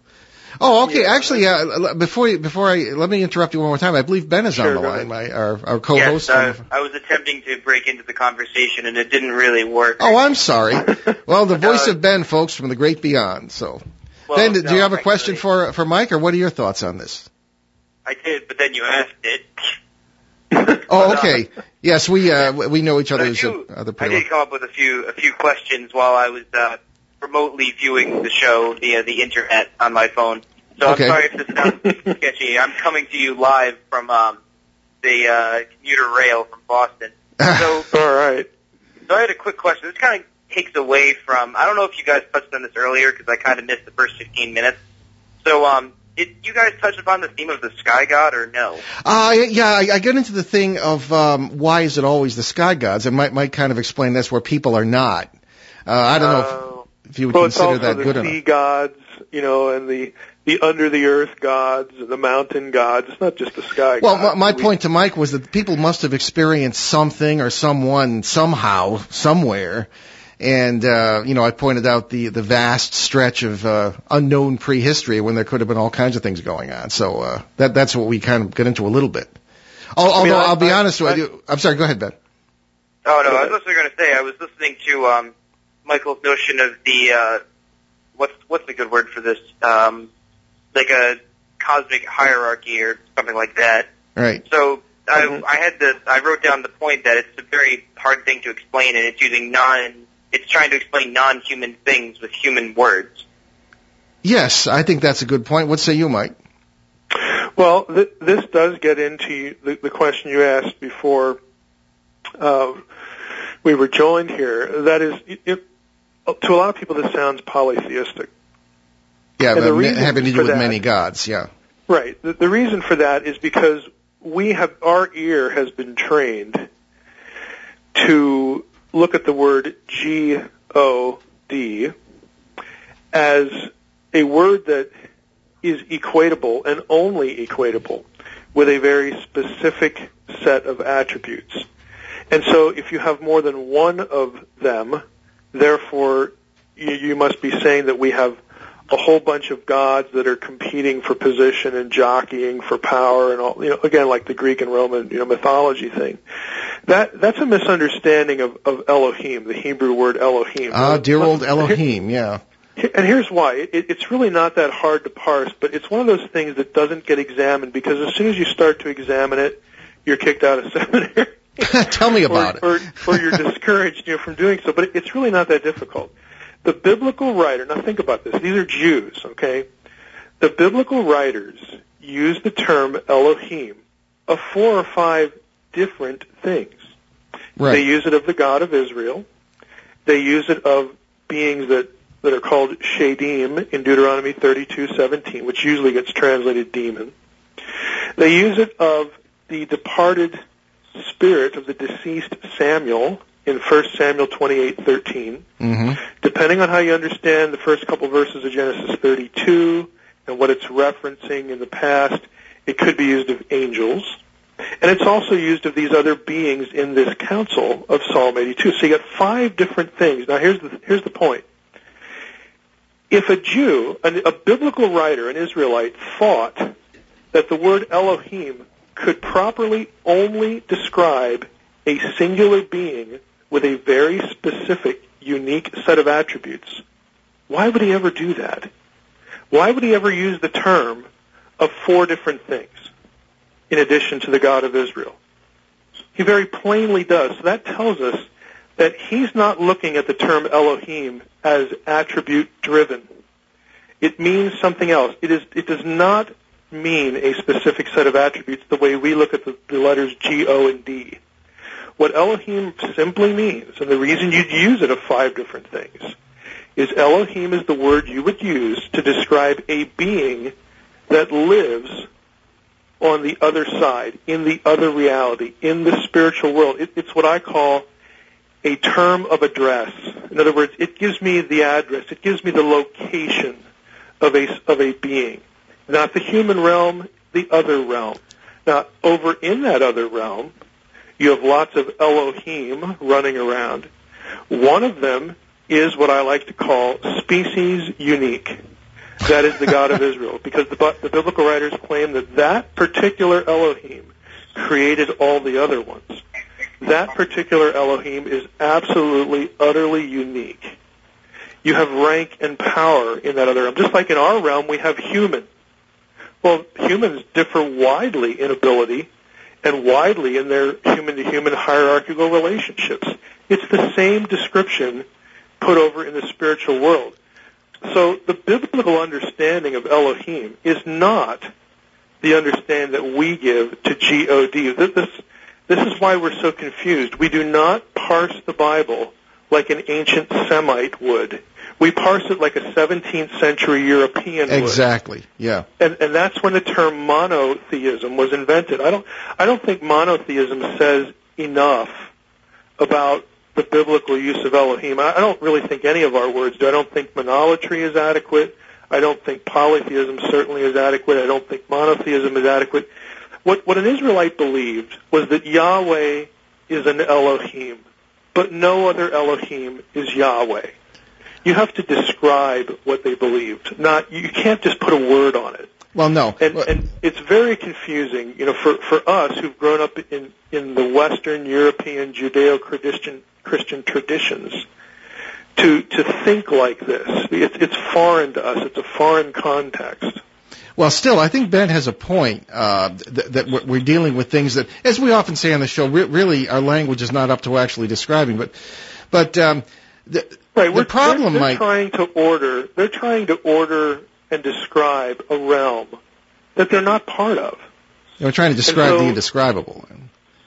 Oh, okay. Actually, uh, before before I let me interrupt you one more time. I believe Ben is Sure, on the line, my our, our co-host. Yes, uh, from- I was attempting to break into the conversation and it didn't really work. oh, I'm sorry. [laughs] Well, the voice Uh, of Ben, folks, from the great beyond. So, Well, Ben, do no, you have a question actually, for for Mike, or what are your thoughts on this? I did, but then you asked it. [laughs] [laughs] Oh, uh, okay. Yes, we uh, we know each But uh, few- other I did come up with a few a few questions while I was uh, remotely viewing the show via the internet on my phone. So Okay. I'm sorry if this sounds sketchy. I'm coming to you live from um, the uh, commuter rail from Boston. So, [laughs] All right. so I had a quick question. This kind of takes away from. I don't know if you guys touched on this earlier because I kind of missed the first 15 minutes. So, um, did you guys touch upon the theme of the sky god or no? Uh, yeah, I, I get into the thing of um, why is it always the sky gods, and might might kind of explain this where people are not. Uh, I don't know know. if, if you would Well, it's consider also that the good sea gods, you know, and the the under the earth gods and the mountain gods. It's not just the sky gods. Well, my, my We- point to Mike was that people must have experienced something or someone somehow somewhere, and uh, you know I pointed out the the vast stretch of uh, unknown prehistory when there could have been all kinds of things going on. So uh, that that's what we kind of get into a little bit. Al- Although mean, I- I'll be I- honest with I- you, I'm sorry. Go ahead, Ben. Oh no, I was also going to say I was listening to um, Michael's notion of the uh, what's what's the good word for this? Um, like a cosmic hierarchy or something like that. Right. So I, Mhm. I had the I wrote down the point that it's a very hard thing to explain, and it's using non. It's trying to explain non-human things with human words. Yes, I think that's a good point. What say you, Mike? Well, th- this does get into the, the question you asked before uh, we were joined here. That is, it, it, to a lot of people, this sounds polytheistic. Yeah, And the ma- having to do with that- many gods. Yeah. Right. The, the reason for that is because we have our ear has been trained to look at the word G O D as a word that is equatable and only equatable with a very specific set of attributes. And so if you have more than one of them, therefore you, you must be saying that we have a whole bunch of gods that are competing for position and jockeying for power and all you know again like the Greek and Roman you know mythology thing that that's a misunderstanding of, of Elohim the Hebrew word Elohim Ah, dear old Elohim. Yeah. and here's why it, it's really not that hard to parse but it's one of those things that doesn't get examined because as soon as you start to examine it you're kicked out of [laughs] seminary [laughs] Tell me about or, it. or, or you're discouraged you know, from doing so. But it- it's really not that difficult. The biblical writer, now think about this. These are Jews, okay? The biblical writers use the term Elohim of four or five different things. They use it of the God of Israel. They use it of beings that, that are called shedim in Deuteronomy 32:17, which usually gets translated demon. They use it of the departed spirit of the deceased Samuel in 1 Samuel 28:13. hmm Depending on how you understand the first couple verses of Genesis 32 and what it's referencing in the past, it could be used of angels. And it's also used of these other beings in this council of Psalm 82. So you got five different things. Now here's the, here's the point. If a Jew, an, a biblical writer, an Israelite, thought that the word Elohim could properly only describe a singular being with a very specific, unique set of attributes, why would he ever do that? Why would he ever use the term of four different things in addition to the God of Israel? He very plainly does. So that tells us that he's not looking at the term Elohim as attribute driven. It means something else. It is it does not mean a specific set of attributes the way we look at the, the letters G, O, and D. What Elohim simply means, and the reason you'd use it of five different things, is Elohim is the word you would use to describe a being that lives on the other side, in the other reality, in the spiritual world. It, it's what I call a term of address. In other words, it gives me the address, it gives me the location of a, of a being. Not the human realm, the other realm. Now, over in that other realm, you have lots of Elohim running around. One of them is what I like to call species unique. That is the God of [laughs] Israel, because the, the biblical writers claim that that particular Elohim created all the other ones. That particular Elohim is absolutely, utterly unique. You have rank and power in that other realm. Just like in our realm, we have human. Well, humans differ widely in ability and widely in their human-to-human hierarchical relationships. It's the same description put over in the spiritual world. So the biblical understanding of Elohim is not the understanding that we give to G-O-D. This, this is why we're so confused. We do not parse the Bible like an ancient Semite would. We parse it like a 17th century European would. Exactly. Yeah. And, and that's when the term monotheism was invented. I don't, I don't think monotheism says enough about the biblical use of Elohim. I, I don't really think any of our words do. I don't think monolatry is adequate. I don't think polytheism certainly is adequate. I don't think monotheism is adequate. What, what an Israelite believed was that Yahweh is an Elohim, but no other Elohim is Yahweh. You have to describe what they believed. Not you can't just put a word on it. Well, no. And, and it's very confusing, you know, for, for us who've grown up in, in the Western European Judeo-Christian Christian traditions to, to think like this. It's, it's foreign to us. It's a foreign context. Well, still, I think Ben has a point uh, th- that we're, dealing with things that, as we often say on the show, re- really our language is not up to actually describing. But, but um, the, right, the problem they're, they're might trying to order. They're trying to order and describe a realm that they're not part of. They're trying to describe so- the indescribable.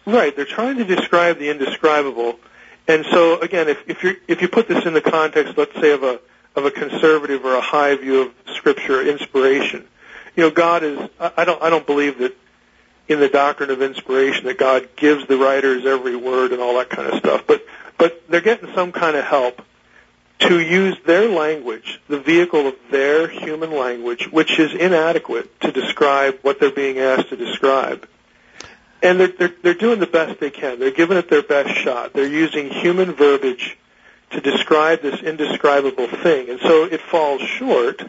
Right, they're trying to describe the indescribable. And so again, if, if you if you put this in the context, let's say of a of a conservative or a high view of scripture inspiration, you know, God is I I don't I don't believe that in the doctrine of inspiration that God gives the writers every word and all that kind of stuff. But but they're getting some kind of help to use their language, the vehicle of their human language, which is inadequate to describe what they're being asked to describe. And they're, they're, they're doing the best they can. They're giving it their best shot. They're using human verbiage to describe this indescribable thing. And so it falls short,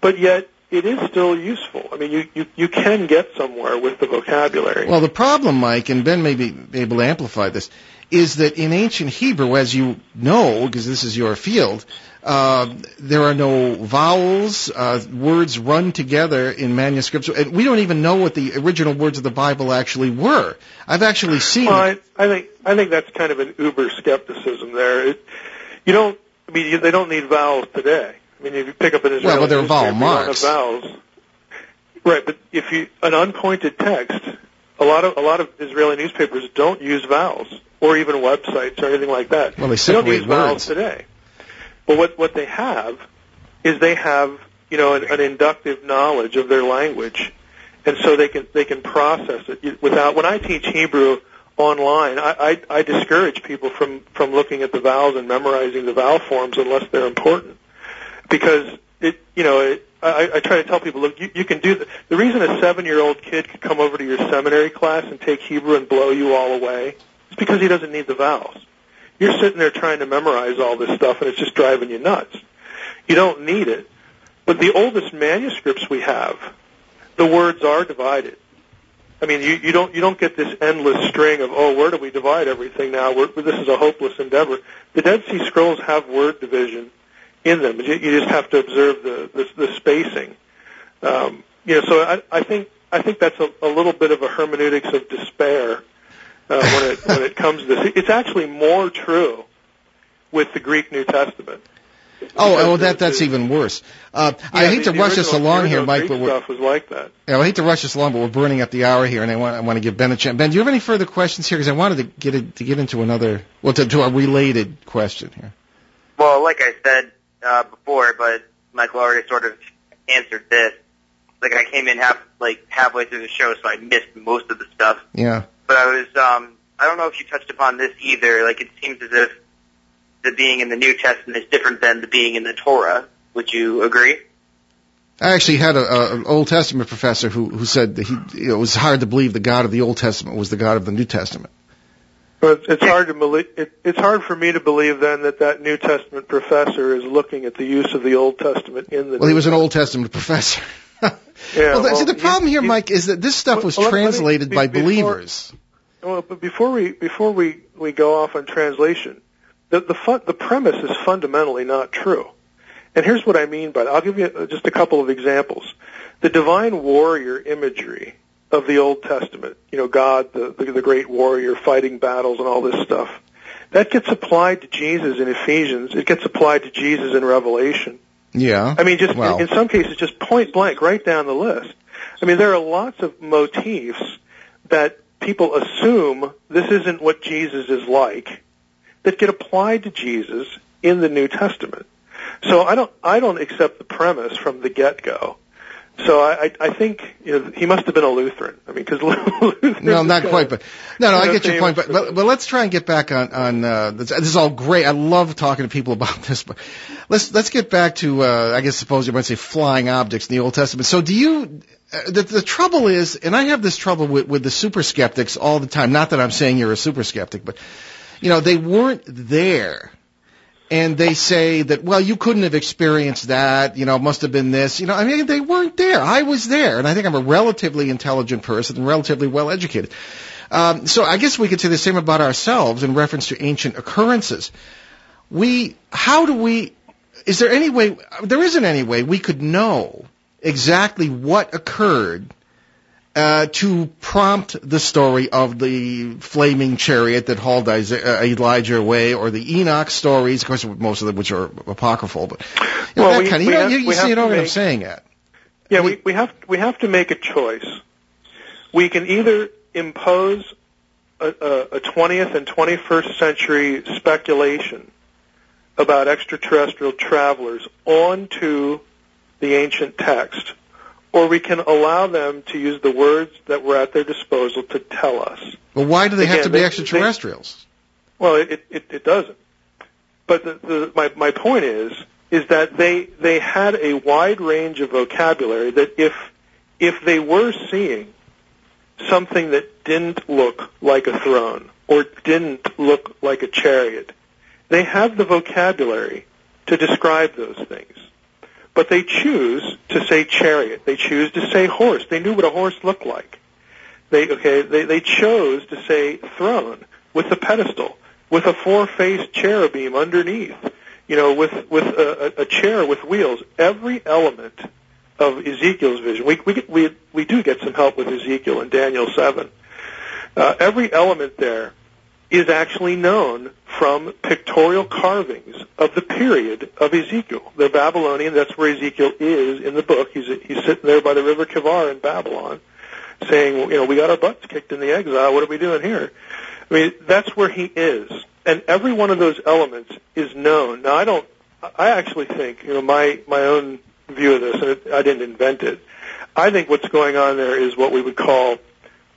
but yet it is still useful. I mean, you, you, you can get somewhere with the vocabulary. Well, the problem, Mike, and Ben may be able to amplify this, is that in ancient Hebrew, as you know, because this is your field, uh, there are no vowels. Uh, words run together in manuscripts, and we don't even know what the original words of the Bible actually were. I've actually seen. Well, I, I think I think that's kind of an uber skepticism there. It, you don't. I mean, you, they don't need vowels today. I mean, if you pick up an Israeli Well, but they're vowel marks. vowels. Right, but if you an unpointed text, a lot of a lot of Israeli newspapers don't use vowels or even websites or anything like that. Well, they they don't use vowels today. But what what they have is they have you know an, an inductive knowledge of their language, and so they can they can process it without. When I teach Hebrew online, I, I, I discourage people from from looking at the vowels and memorizing the vowel forms unless they're important, because it you know it, I, I try to tell people look you, you can do the, the reason a seven year old kid could come over to your seminary class and take Hebrew and blow you all away is because he doesn't need the vowels. You're sitting there trying to memorize all this stuff and it's just driving you nuts. You don't need it. But the oldest manuscripts we have, the words are divided. I mean, you, you don't you don't get this endless string of oh, where do we divide everything now? We're, this is a hopeless endeavor. The Dead Sea Scrolls have word division in them. You, you just have to observe the the, the spacing. Um, you know, so I, I think I think that's a, a little bit of a hermeneutics of despair uh, when it when it comes to this. It's actually more true with the Greek New Testament. Oh, Because oh, that that's the- even worse. Uh, I hate the- to the rush us along here, Mike, Greek but we're, stuff was like that. Yeah, I hate to rush us along, but we're burning up the hour here, and I want I want to give Ben a chance. Ben, do you have any further questions here? Because I wanted to get it, to get into another, well, to, to a related question here. Well, like I said uh, before, but Michael already sort of answered this. Like I came in half like halfway through the show, so I missed most of the stuff. Yeah. But I was um I don't know if you touched upon this either. Like it seems as if the being in the New Testament is different than the being in the Torah. Would you agree? I actually had a, a, an Old Testament professor who who said that he you know, it was hard to believe the God of the Old Testament was the God of the New Testament. But it's hard to believe. It, it's hard for me to believe then that that New Testament professor is looking at the use of the Old Testament in the. Well, he was an Old Testament professor. [laughs] Yeah, well, see, the he- problem here, he- Mike, is that this stuff Well, was let me- translated by before- believers. Well, but before we before we we go off on translation, the the fun, the premise is fundamentally not true. And here's what I mean by that. I'll give you uh, just a couple of examples. The divine warrior imagery of the Old Testament, you know, God, the, the the great warrior fighting battles and all this stuff. That gets applied to Jesus in Ephesians. It gets applied to Jesus in Revelation. Yeah. I mean, just Well. in, in some cases, just point blank, right down the list. I mean, there are lots of motifs that people assume this isn't what Jesus is like that get applied to Jesus in the New Testament. So I don't, I don't accept the premise from the get-go. So I, I, I think you know, he must have been a Lutheran. I mean, because [laughs] No, not quite, but no, no, I get your point. But, but but let's try and get back on on uh, this, this is all great. I love talking to people [laughs] about this, but let's let's get back to uh, I guess suppose you might say flying objects in the Old Testament. So do you? Uh, the the trouble is, and I have this trouble with with the super skeptics all the time. Not that I'm saying you're a super skeptic, but you know they weren't there. And they say that, well, you couldn't have experienced that, you know, it must have been this, you know, I mean, they weren't there. I was there, and I think I'm a relatively intelligent person and relatively well educated. Um, so I guess we could say the same about ourselves in reference to ancient occurrences. We, how do we, is there any way, there isn't any way we could know exactly what occurred uh, to prompt the story of the flaming chariot that hauled Isaiah, uh, Elijah away, or the Enoch stories, of course, most of them which are apocryphal, but you know, Well, that we- kind of, we you know, have- you, you see it over what I'm saying that. Yeah, we, we have we have to make a choice. We can either impose a 20th and 21st century speculation about extraterrestrial travelers onto the ancient text, or we can allow them to use the words that were at their disposal to tell us. But why do they have to be they- extraterrestrials? Well, it, it, it doesn't. But the, the, my, my point is, is that they, they had a wide range of vocabulary that if, if they were seeing something that didn't look like a throne or didn't look like a chariot, they have the vocabulary to describe those things. But they choose to say chariot. They choose to say horse. They knew what a horse looked like. They okay. They they chose to say throne with a pedestal, with a four-faced cherubim underneath. You know, with with a, a chair with wheels. Every element of Ezekiel's vision. We we we we do get some help with Ezekiel and Daniel seven. Uh, every element there is actually known from pictorial carvings of the period of Ezekiel. The Babylonian, that's where Ezekiel is in the book. He's, he's sitting there by the river Chebar in Babylon saying, well, you know, we got our butts kicked in the exile. What are we doing here? I mean, that's where he is. And every one of those elements is known. Now, I don't, I actually think, you know, my, my own view of this, and it, I didn't invent it, I think what's going on there is what we would call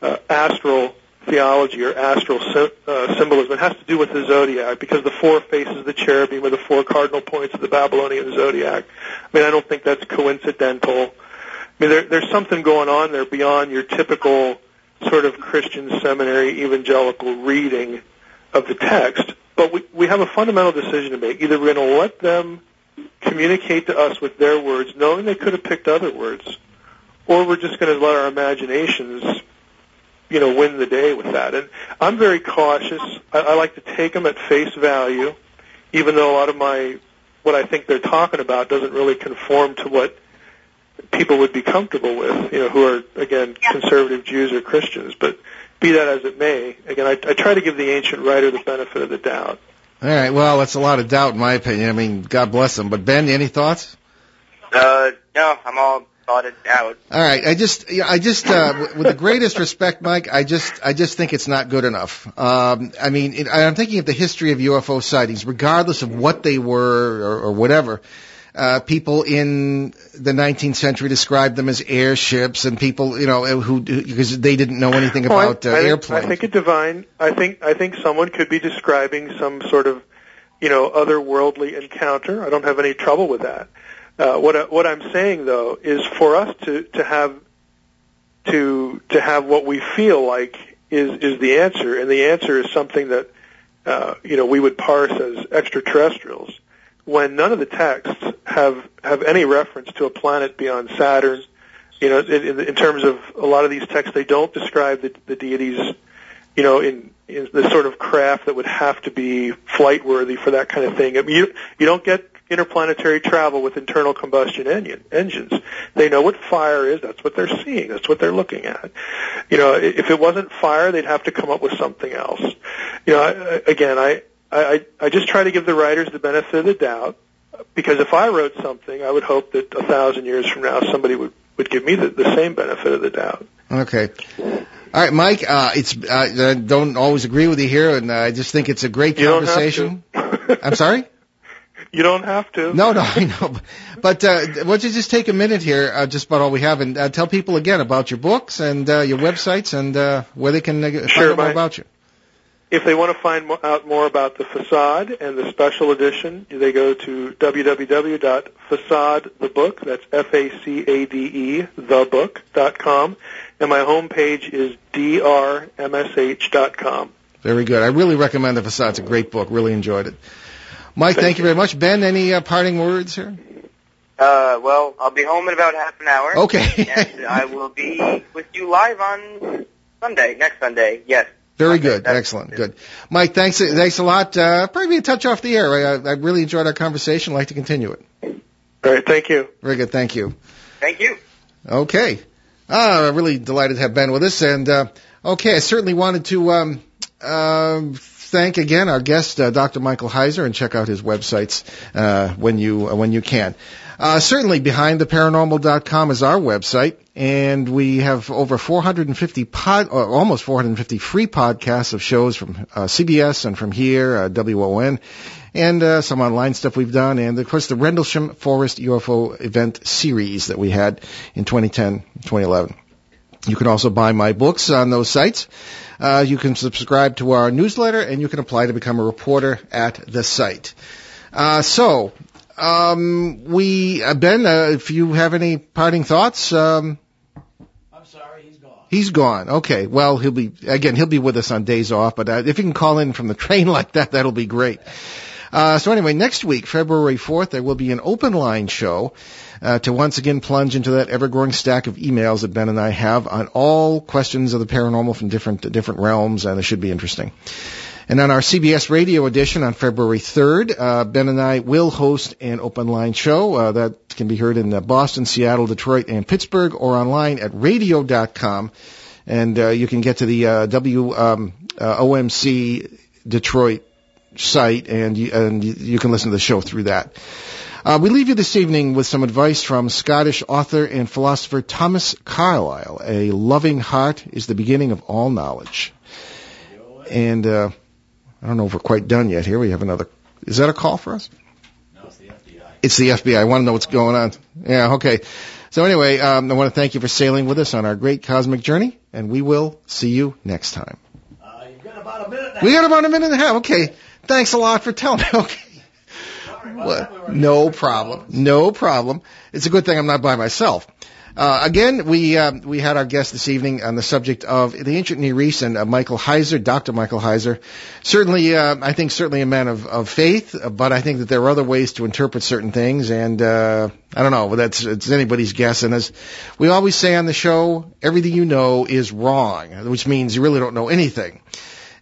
uh, astral theology or astral uh, symbolism. It has to do with the zodiac because the four faces of the cherubim are the four cardinal points of the Babylonian zodiac. I mean, I don't think that's coincidental. I mean, there, there's something going on there beyond your typical sort of Christian seminary evangelical reading of the text. But we, we have a fundamental decision to make. Either we're going to let them communicate to us with their words, knowing they could have picked other words, or we're just going to let our imaginations, you know, win the day with that. And I'm very cautious. I, I like to take them at face value, even though a lot of my what I think they're talking about doesn't really conform to what people would be comfortable with, you know, who are again conservative Jews or Christians. But be that as it may, again, I, I try to give the ancient writer the benefit of the doubt. All right. Well, that's a lot of doubt in my opinion. I mean, God bless them. But Ben, any thoughts? Uh, no, I'm all thought it out. All right. I just, yeah, I just, uh, with the greatest respect, Mike, I just, I just think it's not good enough. Um, I mean, it, I'm thinking of the history of UFO sightings, regardless of what they were or, or whatever. Uh, people in the 19th century described them as airships, and people, you know, who because they didn't know anything Well, I- about uh, I, think, airplanes. I think a divine. I think I think someone could be describing some sort of, you know, otherworldly encounter. I don't have any trouble with that. Uh, what I, what I'm saying though is for us to to have to to have what we feel like is is the answer, and the answer is something that uh, you know we would parse as extraterrestrials, when none of the texts have have any reference to a planet beyond Saturn. You know, in, in terms of a lot of these texts, they don't describe the, the deities, you know, in, in the sort of craft that would have to be flight worthy for that kind of thing. I mean, you you don't get interplanetary travel with internal combustion engine, engines. They know what fire is. That's what they're seeing. That's what they're looking at. You know, if it wasn't fire, they'd have to come up with something else. You know, I, again, I, I, I just try to give the writers the benefit of the doubt because if I wrote something, I would hope that a thousand years from now somebody would, would give me the, the same benefit of the doubt. Okay. All right, Mike. Uh, it's uh, I don't always agree with you here, and uh, I just think it's a great You don't have conversation. I'm sorry. [laughs] You don't have to. No, no, [laughs] I know. But uh, why don't you just take a minute here, uh, just about all we have, and uh, tell people again about your books and uh, your websites and uh, where they can uh, find Sure, out more about you. If they want to find mo- out more about the facade and the special edition, they go to www.facadethebook. That's F-A-C-A-D-E, thebook.com. And my homepage is drmsh.com. Very good. I really recommend the facade. It's a great book. Really enjoyed it. Mike, thank, you very much. Ben, any uh, parting words here? Uh, well, I'll be home in about half an hour. Okay. and I will be with you live on Sunday, next Sunday. Yes. Very Okay, good. Excellent. Good. Mike, thanks, thanks a lot. Uh, probably be a touch off the air. I, I really enjoyed our conversation. I'd like to continue it. All right, thank you. Very good. Thank you. Thank you. Okay. I'm really delighted to have Ben with us. And uh, okay, I certainly wanted to um, uh, thank again our guest, uh, Dr. Michael Heiser, and check out his websites uh, when you uh, when you can. Uh, certainly, behindtheparanormal.com is our website, and we have over 450 pod, or almost 450 free podcasts of shows from uh, CBS and from here, uh, WON, and uh, some online stuff we've done, and of course the Rendlesham Forest UFO event series that we had in 2010, 2011. You can also buy my books on those sites. Uh, you can subscribe to our newsletter, and you can apply to become a reporter at the site. Uh, so, um, we uh, Ben, uh, if you have any parting thoughts, um, I'm sorry, he's gone. he's gone. Okay, well he'll be again. He'll be with us on days off, but uh, if you can call in from the [laughs] train like that, that'll be great. Uh, so anyway, next week, February 4th, there will be an open line show uh, to once again plunge into that ever-growing stack of emails that Ben and I have on all questions of the paranormal from different different realms, and it should be interesting. And on our CBS radio edition on February 3rd, uh, Ben and I will host an open line show uh, that can be heard in uh, Boston, Seattle, Detroit, and Pittsburgh, or online at radio.com. And uh, you can get to the uh, W um, uh, OMC Detroit site, and you, and you can listen to the show through that. Uh, we leave you this evening with some advice from Scottish author and philosopher Thomas Carlyle. A loving heart is the beginning of all knowledge. And uh, I don't know if we're quite done yet. Here we have another. Is that a call for us? No, it's the FBI. It's the FBI. I want to know what's going on. Yeah, okay. So anyway, um, I want to thank you for sailing with us on our great cosmic journey, and we will see you next time. Uh, you've got about a minute and a We got about a minute and a half. Okay. Thanks a lot for telling me. [laughs] Okay. Were- no problem. No problem. It's a good thing I'm not by myself. Uh, again, we uh, we had our guest this evening on the subject of the ancient Near East and uh, Michael Heiser, Dr. Michael Heiser. Certainly, uh, I think certainly a man of, of faith, uh, but I think that there are other ways to interpret certain things, and uh, I don't know. That's it's anybody's guess. And as we always say on the show, everything you know is wrong, which means you really don't know anything.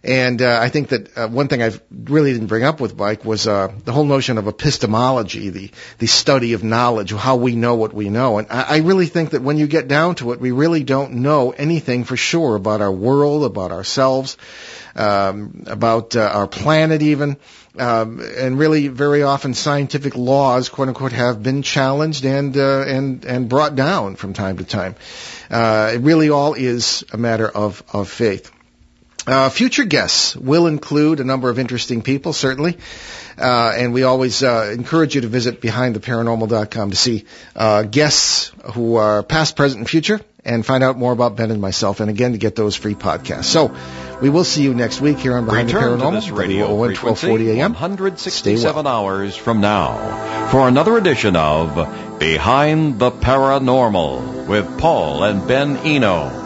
And uh, I think that uh, one thing I really didn't bring up with Mike was uh, the whole notion of epistemology, the the study of knowledge, how we know what we know. And I, I really think that when you get down to it, we really don't know anything for sure about our world, about ourselves, um, about uh, our planet, even. Um, and really, very often, scientific laws, quote unquote, have been challenged and uh, and and brought down from time to time. Uh, it really all is a matter of of faith. Uh, future guests will include a number of interesting people, certainly. Uh, and we always uh, encourage you to visit behindtheparanormal.com to see uh, guests who are past, present, and future. and find out more about Ben and myself, and again to get those free podcasts. So we will see you next week here on Behind Return the to Paranormal, this radio WON, 1240 a.m. 167 hours from now for another edition of Behind the Paranormal with Paul and Ben Eno.